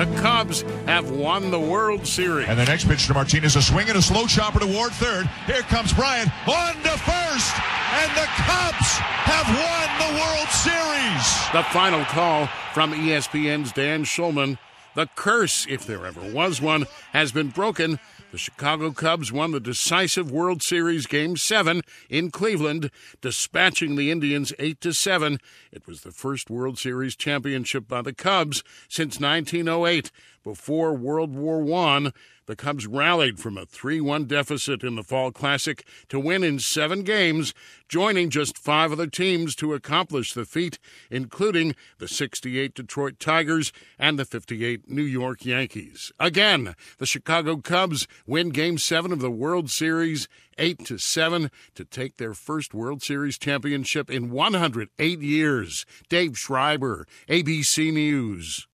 The Cubs have won the World Series. And the next pitch to Martinez, a swing and a slow chopper toward third. Here comes Bryant on to first, and the Cubs have won the World Series. The final call from ESPN's Dan Shulman. The curse, if there ever was one, has been broken. The Chicago Cubs won the decisive World Series Game 7 in Cleveland, dispatching the Indians 8 to 7. It was the first World Series championship by the Cubs since 1908. Before World War I, the Cubs rallied from a 3 1 deficit in the Fall Classic to win in seven games, joining just five other teams to accomplish the feat, including the 68 Detroit Tigers and the 58 New York Yankees. Again, the Chicago Cubs win Game 7 of the World Series 8 to 7 to take their first World Series championship in 108 years. Dave Schreiber, ABC News.